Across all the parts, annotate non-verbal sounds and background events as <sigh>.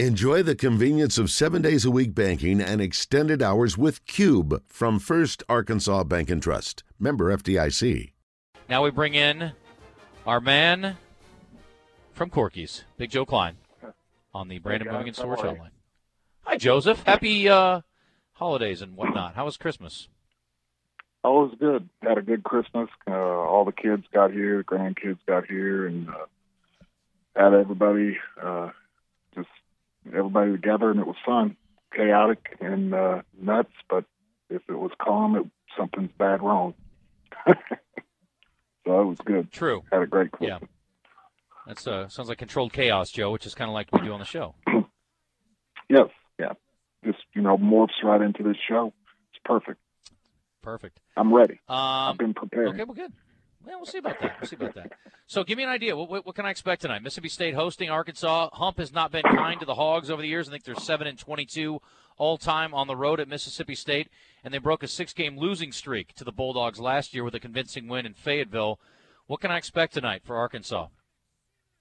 Enjoy the convenience of seven days a week banking and extended hours with Cube from First Arkansas Bank and Trust. Member FDIC. Now we bring in our man from Corky's, Big Joe Kleine, on the Brandon Moving and Storage Hotline. Hi, Joseph. Happy uh, holidays and whatnot. How was Christmas? Oh, it was good. Had a good Christmas. Uh, all the kids got here, the grandkids got here, and uh, had everybody uh, just everybody together, and it was fun. Chaotic and uh, nuts, but if it was calm, it, something's bad wrong. <laughs> so it was good. True. Had a great Christmas. Yeah. That's uh, sounds like controlled chaos, Joe, which is kind of like we do on the show. <clears throat> yes, yeah. Just you know, morphs right into this show. It's perfect. Perfect. I'm ready. Um, I've been prepared. Okay, well, good. Yeah, we'll see about that. We'll see about that. So, give me an idea. What, what, what, can I expect tonight? Mississippi State hosting Arkansas. Hump has not been kind to the Hogs over the years. I think they're seven and twenty-two all time on the road at Mississippi State, and they broke a six-game losing streak to the Bulldogs last year with a convincing win in Fayetteville. What can I expect tonight for Arkansas?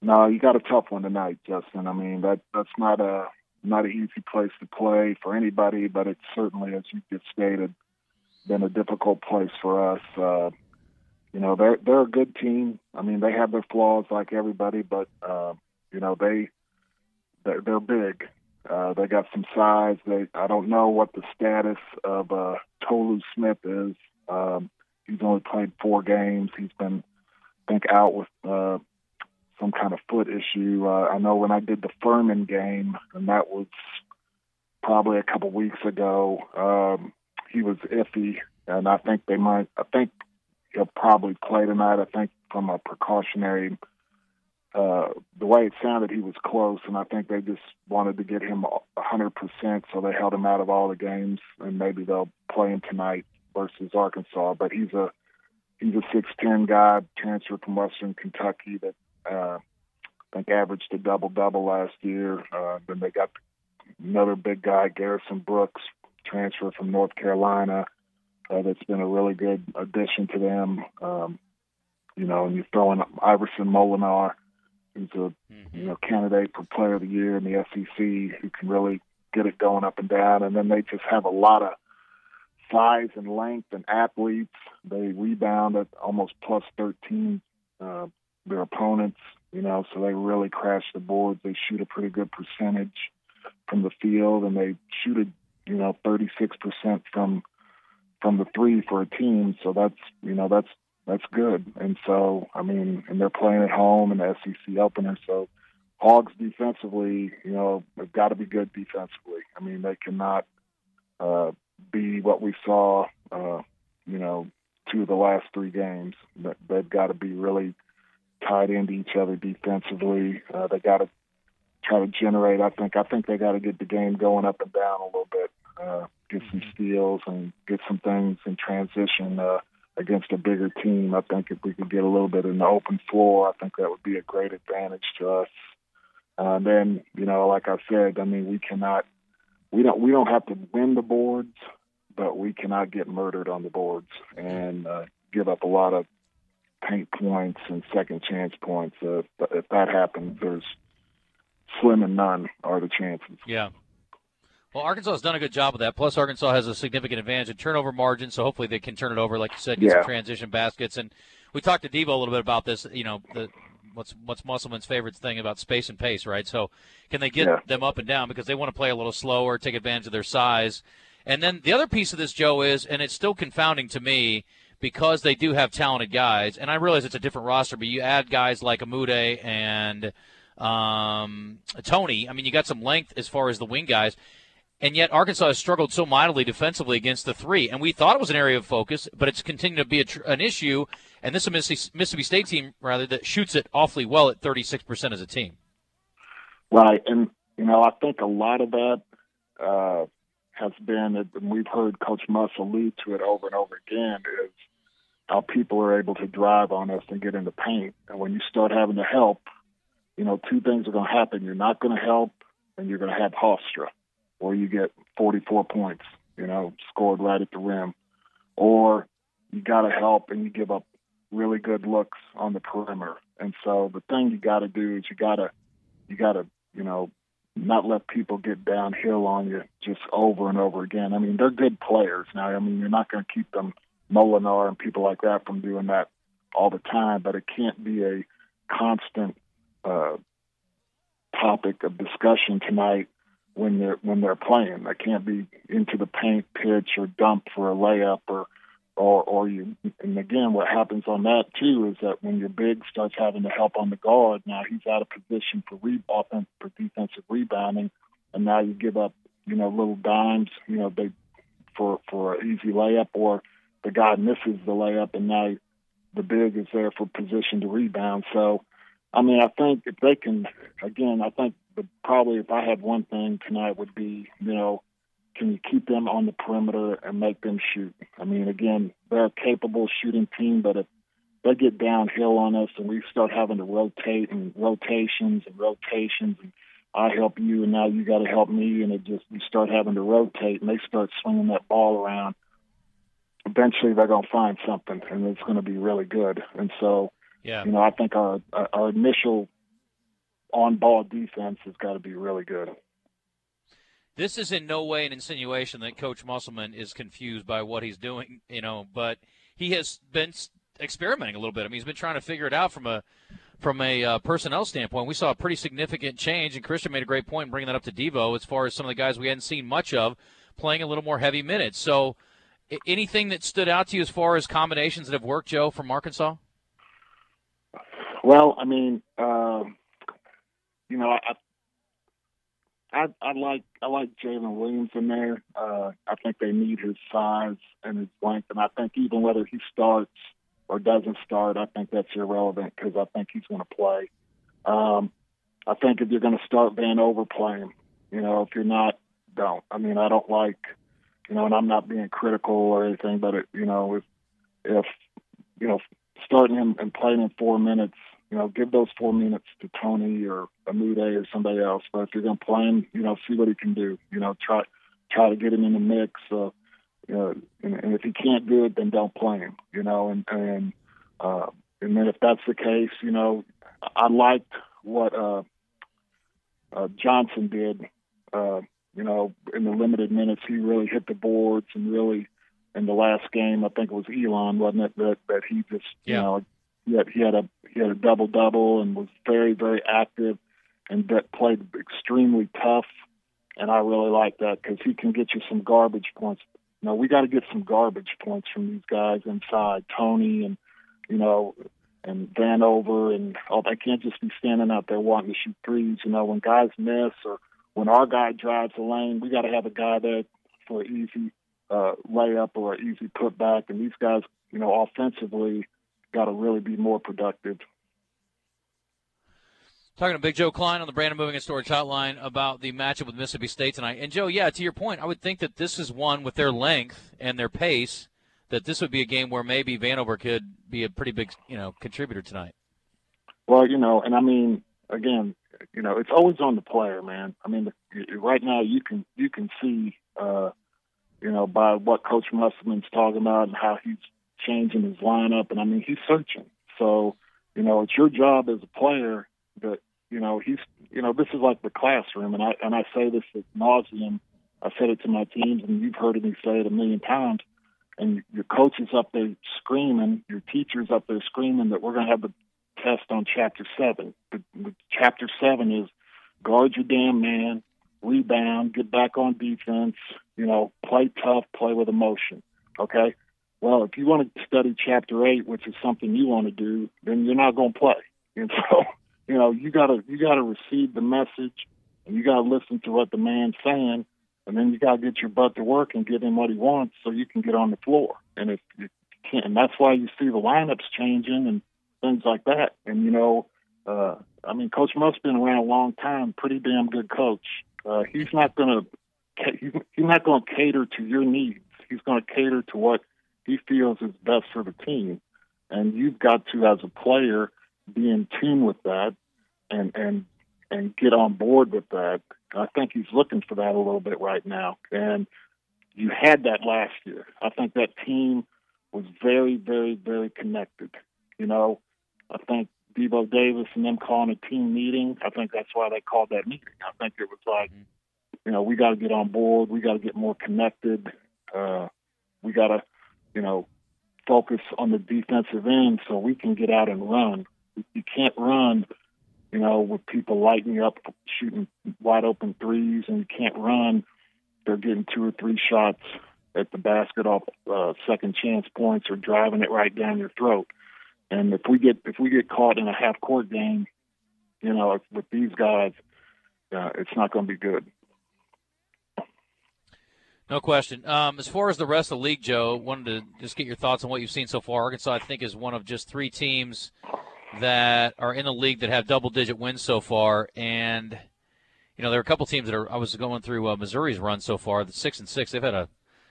No, you got a tough one tonight, Justin. I mean that that's not a not an easy place to play for anybody, but it's certainly, as you just stated, been a difficult place for us. Uh, you know, they're they're a good team. I mean, they have their flaws like everybody, but uh, you know they they're, they're big. Uh, they got some size. They I don't know what the status of uh, Tolu Smith is. Um, he's only played four games. He's been, I think, out with uh, some kind of foot issue. Uh, I know when I did the Furman game, and that was probably a couple weeks ago. Um, he was iffy, and I think they might. I think he'll probably play tonight. I think from a precautionary. Uh, the way it sounded, he was close, and I think they just wanted to get him 100%, so they held him out of all the games, and maybe they'll play him tonight versus Arkansas. But he's a he's a 6'10 guy, transfer from Western Kentucky that uh, I think averaged a double double last year. Uh, then they got another big guy, Garrison Brooks, transfer from North Carolina. Uh, that's been a really good addition to them. Um, you know, and you throw in Iverson Molinar, who's a mm-hmm. you know candidate for Player of the Year in the SEC, who can really get it going up and down. And then they just have a lot of size and length and athletes. They rebound at almost plus 13 uh, their opponents, you know, so they really crash the boards. They shoot a pretty good percentage from the field, and they shoot a you know 36% from from the three for a team. So that's you know that's that's good. And so I mean, and they're playing at home in the SEC opener, so. Hogs defensively, you know, have got to be good defensively. I mean, they cannot uh, be what we saw, uh, you know, two of the last three games. They've got to be really tied into each other defensively. Uh, they got to try to generate. I think. I think they got to get the game going up and down a little bit. Uh, get some mm-hmm. steals and get some things in transition uh, against a bigger team. I think if we could get a little bit in the open floor, I think that would be a great advantage to us. Uh, and then, you know, like I said, I mean, we cannot, we don't, we don't have to win the boards, but we cannot get murdered on the boards and uh, give up a lot of paint points and second chance points. Uh, if that happens, there's slim and none are the chances. Yeah. Well, Arkansas has done a good job of that. Plus, Arkansas has a significant advantage in turnover margin, so hopefully they can turn it over, like you said, get yeah. some transition baskets. And we talked to Devo a little bit about this. You know, the what's what's Musselman's favorite thing about space and pace, right? So, can they get yeah. them up and down because they want to play a little slower, take advantage of their size? And then the other piece of this, Joe, is, and it's still confounding to me because they do have talented guys, and I realize it's a different roster, but you add guys like Umude and um, Toney. I mean, you got some length as far as the wing guys, and yet Arkansas has struggled so mightily defensively against the three. And we thought it was an area of focus, but it's continued to be a, an issue. And this is a Mississippi State team, rather, that shoots it awfully well at 36% as a team. Right. And, you know, I think a lot of that uh, has been, and we've heard Coach Muss allude to it over and over again, is how people are able to drive on us and get in the paint. And when you start having to help, you know, two things are going to happen. You're not going to help, and you're going to have Hofstra, or you get 44 points, you know, scored right at the rim, or you got to help and you give up really good looks on the perimeter. And so the thing you got to do is you got to, you got to, you know, not let people get downhill on you just over and over again. I mean, they're good players now. I mean, you're not going to keep them Molinar and people like that from doing that all the time, but it can't be a constant uh, topic of discussion tonight when they're when they're playing. They can't be into the paint pitch or dump for a layup or or or you and again what happens on that too is that when your big starts having to help on the guard, now he's out of position for re- offense for defensive rebounding and now you give up, you know, little dimes, you know, they for for an easy layup or the guy misses the layup and now the big is there for position to rebound. So I mean I think if they can again, I think probably if I had one thing tonight would be, you know, can you keep them on the perimeter and make them shoot? I mean, again, they're a capable shooting team, but if they get downhill on us and we start having to rotate and rotations and rotations and I help you and now you got to help me and it just you start having to rotate and they start swinging that ball around eventually they're going to find something and it's going to be really good and so yeah you know I think our our initial on ball defense has got to be really good this is in no way an insinuation that Coach Musselman is confused by what he's doing, you know, but he has been experimenting a little bit. I mean, he's been trying to figure it out from a from a uh, personnel standpoint. We saw a pretty significant change, and Christian made a great point in bringing that up to Devo as far as some of the guys we hadn't seen much of playing a little more heavy minutes. So, anything that stood out to you as far as combinations that have worked, Joe, from Arkansas? Well, I mean, uh, you know, I, I, I like I like Jaylin Williams in there. Uh, I think they need his size and his length, and I think even whether he starts or doesn't start, I think that's irrelevant because I think he's going to play. Um, I think if you're going to start Vanover playing, you know, if you're not, don't. I mean, I don't like, you know, and I'm not being critical or anything, but it, you know, if if you know starting him and playing in four minutes you know, give those four minutes to Toney or Umude or somebody else. But if you're going to play him, you know, see what he can do. You know, try try to get him in the mix. Uh, you know, and, and if he can't do it, then don't play him. You know, and and uh, and then if that's the case, you know, I liked what uh, uh, Johnson did. Uh, you know, in the limited minutes, he really hit the boards and really in the last game, I think it was Elon, wasn't it, that that he just yeah. you know he had, he had a he had a double double and was very very active and that played extremely tough. And I really like that because he can get you some garbage points. Know, we got to get some garbage points from these guys inside, Toney and you know, and Vanover and oh, they can't just be standing out there wanting to shoot threes. You know, when guys miss or when our guy drives the lane, we got to have a guy there for an easy uh, layup or an easy putback. And these guys, you know, offensively, got to really be more productive. Talking to Big Joe Kleine on the Brandon Moving and Storage Hotline about the matchup with Mississippi State tonight. And Joe, yeah, to your point, I would think that this is one with their length and their pace that this would be a game where maybe Vanover could be a pretty big, you know, contributor tonight. Well, you know, and I mean, again, you know, it's always on the player, man. I mean, right now you can you can see, uh, you know, by what Coach Musselman's talking about and how he's changing his lineup, and I mean he's searching. So, you know, it's your job as a player that you know he's you know this is like the classroom, and I and I say this at nauseum. I said it to my teams, and you've heard me say it a million times. And your coach is up there screaming, your teacher's up there screaming that we're going to have the test on chapter seven. The, the chapter seven is guard your damn man, rebound, get back on defense, you know, play tough, play with emotion. Okay, well, if you want to study chapter eight, which is something you want to do, then you're not going to play. And <laughs> so, you know, you gotta you gotta receive the message, and you gotta listen to what the man's saying, and then you gotta get your butt to work and get him what he wants, so you can get on the floor. And if you can't, and that's why you see the lineups changing and things like that. And you know, uh, I mean, Coach Musk's been around a long time, pretty damn good coach. Uh, he's not gonna he's not gonna cater to your needs. He's gonna cater to what he feels is best for the team. And you've got to, as a player, be in tune with that and and and get on board with that. I think he's looking for that a little bit right now. And you had that last year. I think that team was very, very, very connected. You know, I think Devo Davis and them calling a team meeting. I think that's why they called that meeting. I think it was like, mm-hmm. you know, we got to get on board. We got to get more connected. Uh, we got to, you know, focus on the defensive end so we can get out and run. You can't run, you know, with people lighting up, shooting wide open threes, and you can't run. They're getting two or three shots at the basket off uh, second chance points or driving it right down your throat. And if we get if we get caught in a half court game, you know, with these guys, uh, it's not going to be good. No question. Um, as far as the rest of the league, Joe, wanted to just get your thoughts on what you've seen so far. Arkansas, I think, is one of just three teams that are in the league that have double-digit wins so far, and you know there are a couple teams that are. I was going through uh, Missouri's run so far. The six and six, they've had a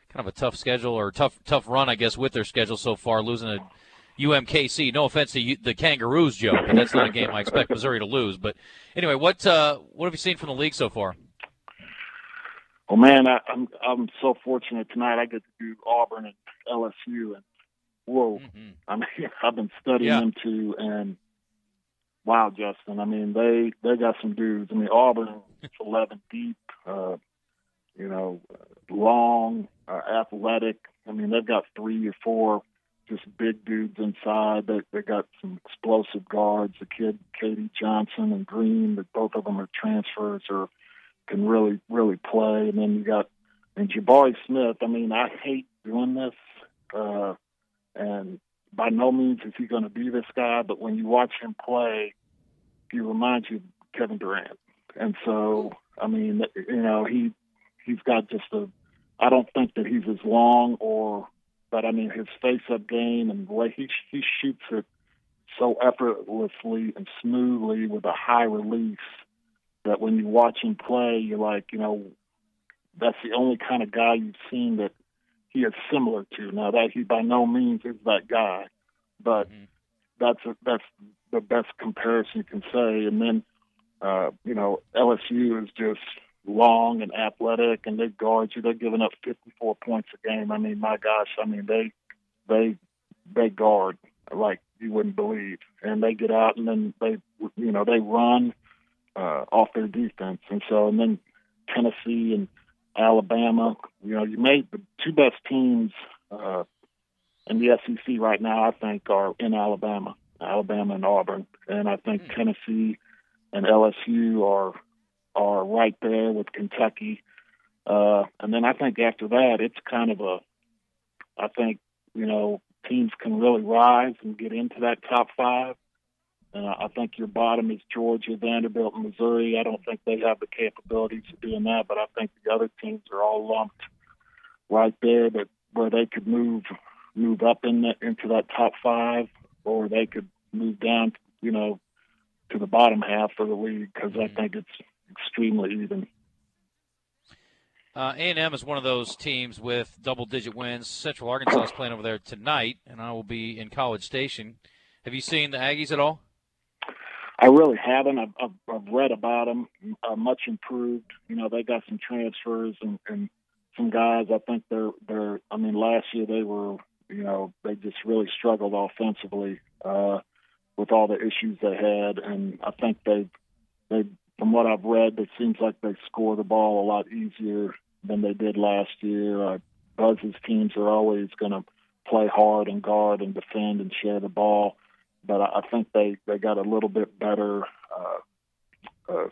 kind of a tough schedule or tough tough run, I guess, with their schedule so far, losing a UMKC. No offense to the Kangaroos, Joe, but that's not a game I expect Missouri to lose. But anyway, what uh, what have you seen from the league so far? Well, man, I, am I'm, I'm so fortunate tonight. I get to do Auburn and LSU, and whoa, mm-hmm. I mean, <laughs> I've been studying yeah. them too, and wow, Justin. I mean, they they got some dudes. I mean, Auburn, it's <laughs> 11 deep. Uh, you know, long, uh, athletic. I mean, they've got three or four just big dudes inside. They they got some explosive guards. The kid KD Johnson and Green, that both of them are transfers or can really really play. And then you got and Jabari Smith. I mean, I hate doing this, uh, and by no means is he going to be this guy. But when you watch him play, he reminds you of Kevin Durant. And so, I mean, you know, he he's got just a. I don't think that he's as long or, but I mean his face-up game and the way he he shoots it so effortlessly and smoothly with a high release that when you watch him play, you're like, you know, that's the only kind of guy you've seen that he is similar to. Now that he by no means is that guy, but mm-hmm. that's a, that's the best comparison you can say. And then, uh, you know, LSU is just long and athletic, and they guard you. They're giving up 54 points a game. I mean, my gosh, I mean they they they guard like you wouldn't believe, and they get out and then they you know they run uh, off their defense, and so and then Tennessee and Alabama. You know, you made the two best teams uh, in the SEC right now. I think are in Alabama, Alabama and Auburn, and I think mm. Tennessee and LSU are are right there with Kentucky. Uh, and then I think after that, it's kind of a, I think, you know, teams can really rise and get into that top five. And I think your bottom is Georgia, Vanderbilt, and Missouri. I don't think they have the capabilities of doing that, but I think the other teams are all lumped right there that where they could move move up in the, into that top five, or they could move down, you know, to the bottom half of the league because mm-hmm. I think it's extremely even. Uh, A&M is one of those teams with double-digit wins. Central Arkansas is playing over there tonight, and I will be in College Station. Have you seen the Aggies at all? I really haven't. I've, I've, I've read about them. Uh, much improved. You know, they got some transfers and, and some guys. I think they're they're. I mean, last year they were. You know, they just really struggled offensively uh, with all the issues they had, and I think they they from what I've read, it seems like they score the ball a lot easier than they did last year. Uh, Buzz's teams are always going to play hard and guard and defend and share the ball, but I, I think they they got a little bit better. Uh, uh,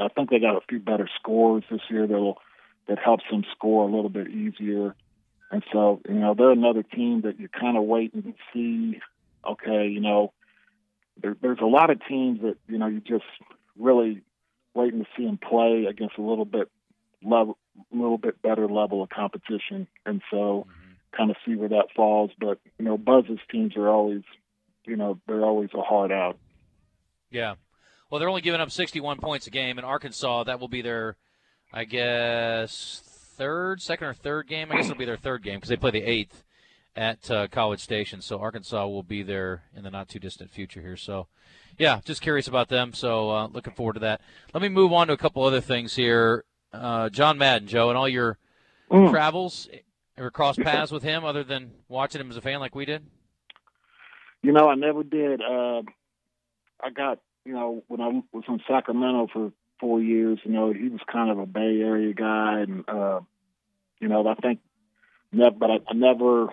I think they got a few better scores this year that'll that helps them score a little bit easier. And so, you know, they're another team that you're kind of waiting to see. Okay, you know, there, there's a lot of teams that you know you just really waiting to see them play against a little bit level, a little bit better level of competition, and so mm-hmm. kind of see where that falls. But you know, Buzz's teams are always, you know, they're always a hard out. Yeah, well, they're only giving up 61 points a game in Arkansas. That will be their, I guess, third, second or third game. I guess it'll be their third game because they play the eighth at uh, College Station. So Arkansas will be there in the not too distant future here. So yeah, just curious about them. So uh, looking forward to that. Let me move on to a couple other things here. Uh, John Madden, Joe, and all your mm. travels, ever cross paths with him other than watching him as a fan like we did? You know, I never did. Uh, I got, you know, when I was in Sacramento for four years, you know, he was kind of a Bay Area guy, and uh, you know, I think, but I, I never,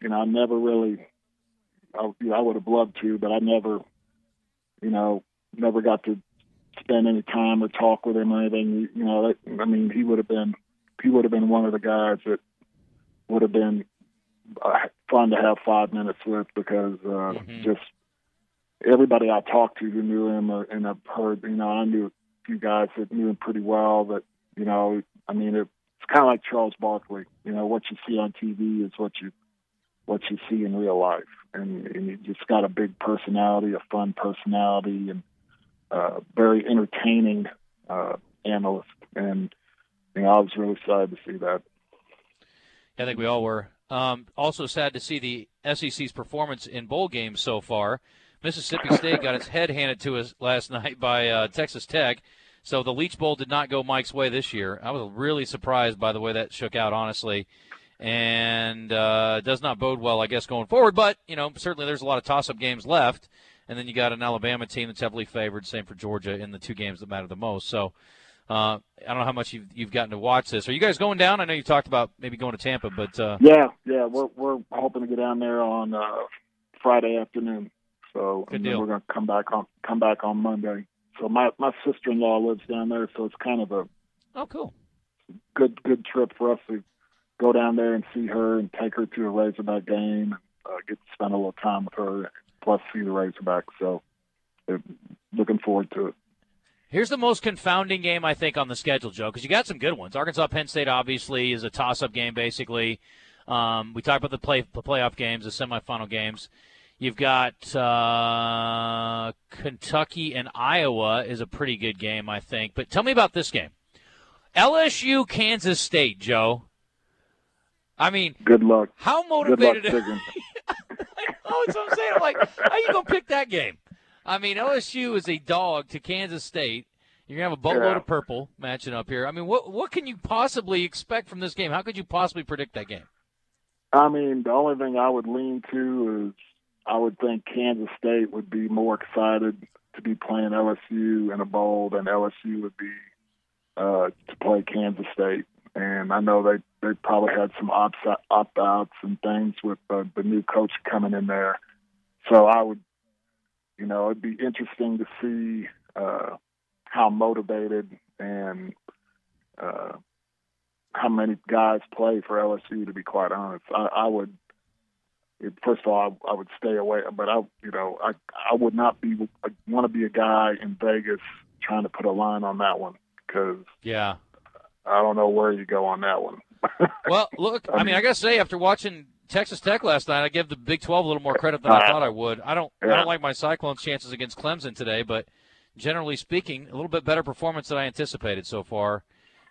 you know, I never really. I, you know, I would have loved to, but I never, you know, never got to spend any time or talk with him or anything. You know, I mean, he would have been he would have been one of the guys that would have been fun to have five minutes with because uh, mm-hmm. just everybody I talked to who knew him or, and I've heard, you know, I knew a few guys that knew him pretty well. That you know, I mean, it, it's kind of like Charles Barkley. You know, what you see on TV is what you what you see in real life, and, and he just got a big personality, a fun personality, and uh, very entertaining uh, analyst. And you know, I was really sad to see that. I think we all were. Um, also sad to see the SEC's performance in bowl games so far. Mississippi <laughs> State got its head handed to us last <laughs> night by uh, Texas Tech. So the Leach Bowl did not go Mike's way this year. I was really surprised by the way that shook out, honestly, and uh, does not bode well, I guess, going forward. But you know, certainly there's a lot of toss-up games left, and then you got an Alabama team that's heavily favored. Same for Georgia in the two games that matter the most. So uh, I don't know how much you've, you've gotten to watch this. Are you guys going down? I know you talked about maybe going to Tampa, but uh... yeah, yeah, we're we're hoping to get down there on uh, Friday afternoon. So Good deal. we're going to come back on come back on Monday. So my my sister in law lives down there, so it's kind of a oh cool good good trip for us to go down there and see her and take her to a Razorback game and uh, get to spend a little time with her, plus see the Razorbacks. So looking forward to it. Here's the most confounding game I think on the schedule, Joe, because you got some good ones. Arkansas Penn State obviously is a toss-up game, basically. Um, we talked about the play the playoff games, the semifinal games. You've got uh, Kentucky and Iowa is a pretty good game, I think. But tell me about this game, LSU Kansas State, Joe. I mean, good luck. How motivated? Good luck, oh, <laughs> <laughs> that's what I'm saying. I'm like, how are you gonna pick that game? I mean, LSU is a dog to Kansas State. You're gonna have a boatload yeah. of purple matching up here. I mean, what what can you possibly expect from this game? How could you possibly predict that game? I mean, the only thing I would lean to is I would think Kansas State would be more excited to be playing LSU in a bowl than LSU would be uh, to play Kansas State. And I know they they probably had some opt outs and things with uh, the new coach coming in there. So I would you know, it'd be interesting to see uh, how motivated and uh, how many guys play for LSU. To be quite honest, I, I would. First of all, I, I would stay away, but I, you know, I I would not be want to be a guy in Vegas trying to put a line on that one because yeah, I don't know where you go on that one. <laughs> well, look, I mean, I gotta say, after watching Texas Tech last night. I give the Big 12 a little more credit than I thought I would. I don't. I don't like my Cyclones' chances against Clemson today, but generally speaking, a little bit better performance than I anticipated so far.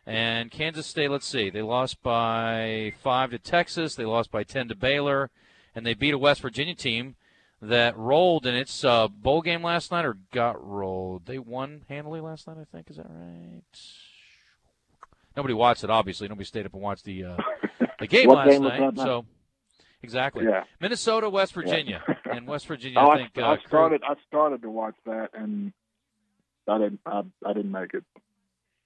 And Kansas State, let's see, they lost by five to Texas, they lost by 10 to Baylor, and they beat a West Virginia team that rolled in its uh, bowl game last night or got rolled. They won handily last night, I think. Is that right? Nobody watched it, obviously. Nobody stayed up and watched the uh, the <laughs> game last game night. So Exactly. Yeah. Minnesota, West Virginia, yeah. and West Virginia. oh, I think I, uh, I started. I started to watch that, and I didn't. I, I didn't make it.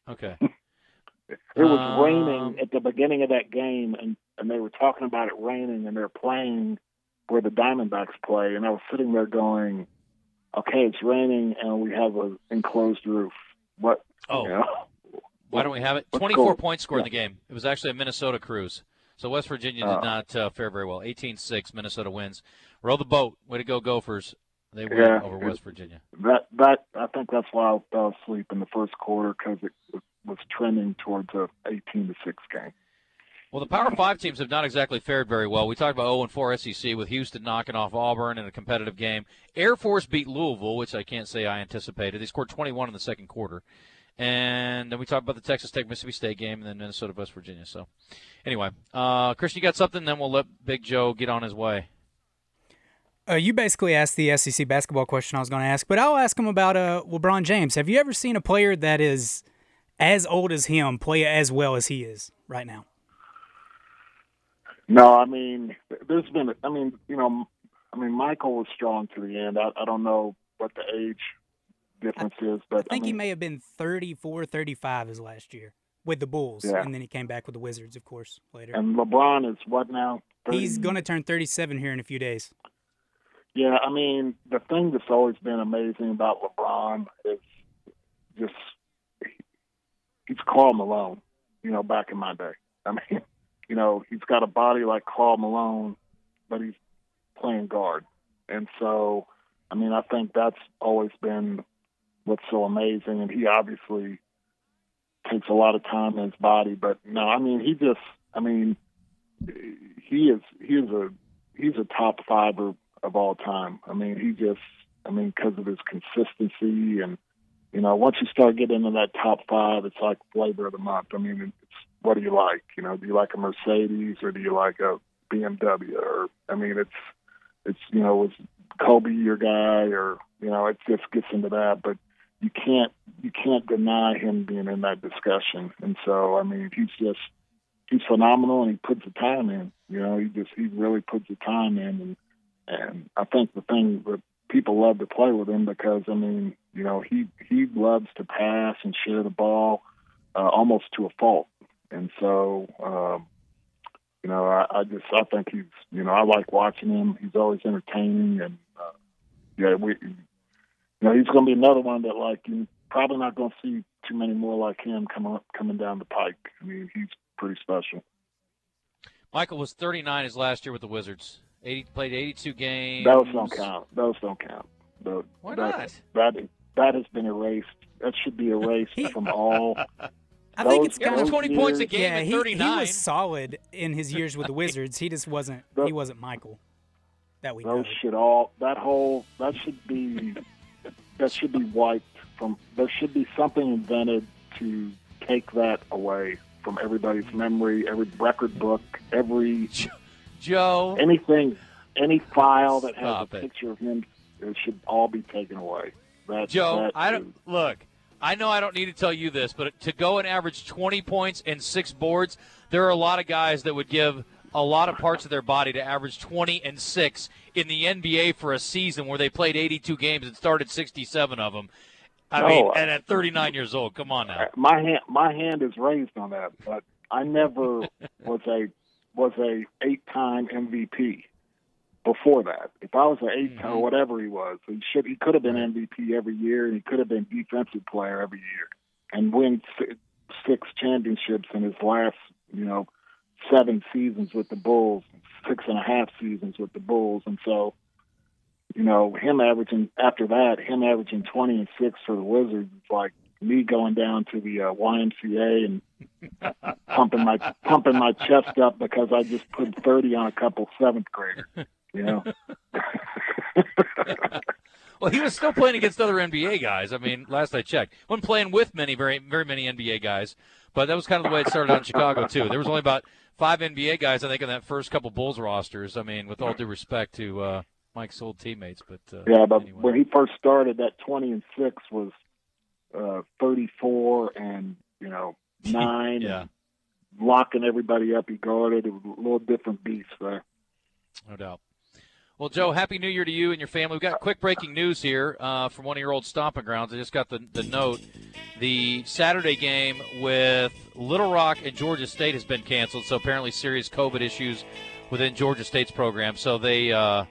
Okay. <laughs> it was um, raining at the beginning of that game, and and they were talking about it raining, and they're playing where the Diamondbacks play, and I was sitting there going, "Okay, it's raining, and we have an enclosed roof. What? Oh, you know, why don't we have it? Twenty-four points scored yeah. in the game. It was actually a Minnesota cruise. So West Virginia did uh, not uh, fare very well. 18-6, Minnesota wins. Row the boat. Way to go, Gophers. They win yeah, over West Virginia. That that I think that's why I fell asleep in the first quarter because it was trending towards a 18 to six game. Well, the Power Five teams have not exactly fared very well. We talked about 0 and 4 SEC with Houston knocking off Auburn in a competitive game. Air Force beat Louisville, which I can't say I anticipated. They scored 21 in the second quarter. And then we talked about the Texas Tech Mississippi State game and then Minnesota West Virginia. So, anyway, uh, Christian, you got something? Then we'll let Big Joe get on his way. Uh, you basically asked the SEC basketball question I was going to ask, but I'll ask him about uh, LeBron James. Have you ever seen a player that is as old as him play as well as he is right now? No, I mean, there's been, I mean, you know, I mean, Michael was strong to the end. I, I don't know what the age difference I, is, but I think I mean, he may have been 34, 35 his last year with the Bulls, Yeah. and then he came back with the Wizards, of course, later. and LeBron is what now? 30 He's going to turn 37 here in a few days. Yeah, I mean, the thing that's always been amazing about LeBron is just he's Karl Malone, you know, back in my day. I mean, <laughs> you know, he's got a body like Karl Malone, but he's playing guard. And so, I mean, I think that's always been what's so amazing. And he obviously takes a lot of time in his body, but no, I mean, he just, I mean, he is, he is a, he's a top fiver of all time. I mean, he just, I mean, because of his consistency and, you know, once you start getting into that top five, it's like flavor of the month. I mean, it's what do you like? You know, do you like a Mercedes or do you like a BMW? Or I mean, it's it's you know, was Kobe your guy or you know, it just gets into that. But you can't you can't deny him being in that discussion. And so, I mean, he's just he's phenomenal and he puts the time in. You know, he just he really puts the time in and and I think the thing that people love to play with him because I mean, you know, he he loves to pass and share the ball uh, almost to a fault. And so, um, you know, I, I just I think he's you know I like watching him. He's always entertaining, and uh, yeah, we know he's going to be another one that like you're probably not going to see too many more like him coming up, coming down the pike. I mean, he's pretty special. Michael was 39 his last year with the Wizards. 80 played 82 games. Those don't count. Those don't count. The, Why that, not? That that has been erased. That should be erased from all. <laughs> I think Those- it's He kind averaged of 20 points a game yeah. at He, 39. he was solid in his years with the <laughs> Wizards. He just wasn't. He wasn't Michael. That we know. Those should all that whole that should be that should be wiped from. There should be something invented to take that away from everybody's memory, every record book, every <laughs> Joe. anything, any file that has a it. picture of him. It should all be taken away. That, Joe, that I don't look. I know I don't need to tell you this, but to go and average 20 points and six boards, there are a lot of guys that would give a lot of parts of their body to average 20 and six in the NBA for a season where they played 82 games and started 67 of them. I No, mean, and at 39 years old, come on now. my hand my hand is raised on that, but I never <laughs> was a was a eight time MVP before that. If I was an 8 time Mhm. or whatever he was, he should he could have been MVP every year, and he could have been defensive player every year, and win six championships in his last you know seven seasons with the Bulls, six and a half seasons with the Bulls, and so. You know, him averaging after that, him averaging twenty and six for the Wizards is like me going down to the uh, YMCA and <laughs> pumping my pumping my chest up because I just put thirty on a couple seventh graders. You know, <laughs> Well, he was still playing against other NBA guys. I mean, last I checked, wasn't playing with many, very, very many NBA guys. But that was kind of the way it started out in Chicago too. There was only about five NBA guys, I think, in that first couple Bulls rosters. I mean, with all due respect to uh, Mike's old teammates, but uh, yeah. But anyway. when he first started, that twenty and six was uh, thirty four and you know <laughs> nine, yeah, locking everybody up. He guarded. It was a little different beast there. no doubt. Well, Joe, happy New Year to you and your family. We've got quick breaking news here uh, from one of your old stomping grounds. I just got the, the note. The Saturday game with Little Rock and Georgia State has been canceled, so apparently serious COVID issues within Georgia State's program. So they, uh,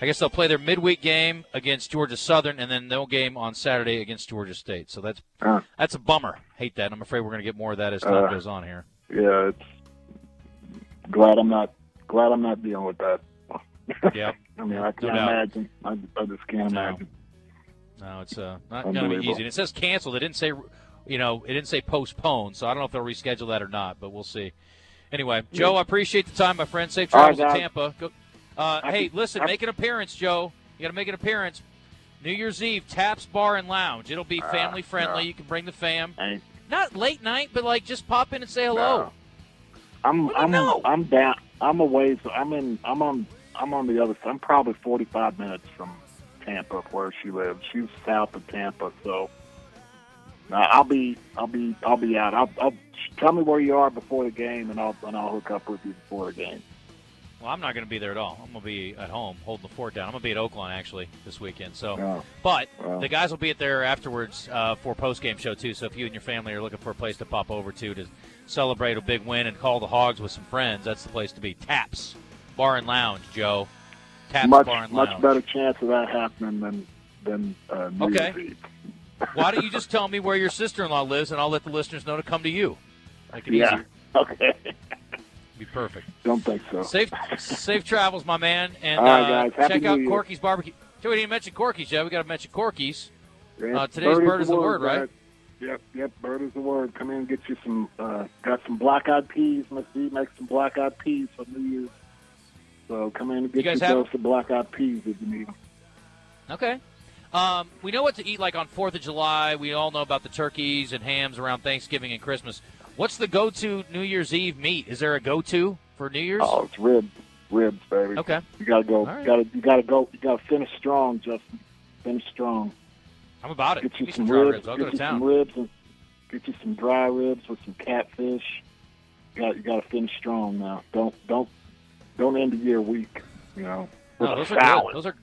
I guess they'll play their midweek game against Georgia Southern, and then no game on Saturday against Georgia State. So that's Uh, that's a bummer. Hate that. I'm afraid we're going to get more of that as time Uh, goes on here. yeah, it's glad I'm not glad I'm not dealing with that. <laughs> Yep. I mean, I can't doubt. imagine. I, I just can't No. imagine. No, it's uh, not going to be easy. And it says canceled. It didn't say, you know, it didn't say postponed. So I don't know if they'll reschedule that or not, but we'll see. Anyway, Joe, I appreciate the time, my friend. Safe All right, travels to. Tampa. Go, uh, hey, listen, happy- make an appearance, Joe. You got to make an appearance. New Year's Eve, Taps Bar and Lounge. It'll be Ah, family friendly. no. You can bring the fam. Not late night, but like just pop in and say hello. No. I'm What do you I'm know? I'm down. I'm away. So I'm in. I'm on. I'm on the other side. I'm probably 45 minutes from Tampa, where she lives. She's south of Tampa, so I'll be. I'll be. I'll be out. I'll, I'll tell me where you are before the game, and I'll and I'll hook up with you before the game. Well, I'm not going to be there at all. I'm going to be at home holding the fort down. I'm going to be at Oakland actually this weekend. So, Oh, but well. the guys will be at there afterwards uh, for post game show too. So if you and your family are looking for a place to pop over to to celebrate a big win and call the Hogs with some friends, that's the place to be. Taps Bar and Lounge, Joe. Much Bar and much better chance of that happening than than uh, New Okay. Year's <laughs> Eve. Why don't you just tell me where your sister-in-law lives, and I'll let the listeners know to come to you. Make it Yeah. easier. Okay. <laughs> Be perfect. Don't think so. Safe, safe travels, my man, and right, uh. Check New out Year. Corky's Barbecue. Joe, we didn't mention Corky's yet. We got to mention Corky's. Uh, today's bird is the word, right? guys. Yep, yep. Bird is the word. Come in and get you some. Uh, got some black eyed peas. Miss D makes some black eyed peas for New Year's. So come in and You get guys your have- of black eyed peas if you need them. Okay. Um, we know what to eat like on Fourth of July. We all know about the turkeys and hams around Thanksgiving and Christmas. What's the go-to New Year's Eve meat? Is there a go-to for New Year's? Oh, it's ribs, ribs, baby. Okay. You gotta go. Right. You gotta. You gotta go. You gotta finish strong, Justin. Finish strong. I'm about it. Get you some some ribs. ribs. I'll get go to you town. some ribs and get you some dry ribs with some catfish. You got. You gotta finish strong now. Don't. Don't. Don't end the year weak. You know. No, those are good. Those are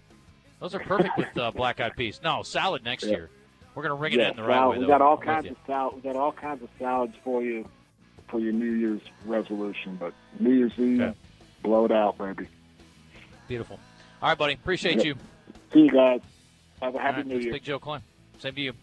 those are perfect with uh, black-eyed peas. No, salad next Yeah. year. We're gonna ring it yeah, in the right salad. way. We though. got all I'm kinds of salad. We got all kinds of salads for you for your New Year's resolution. But New Year's Eve, Okay. blow it out, baby. Beautiful. All right, buddy. Appreciate Yeah. you. See you guys. Have a happy right, New Year. Big Joe Kleine. Same to you.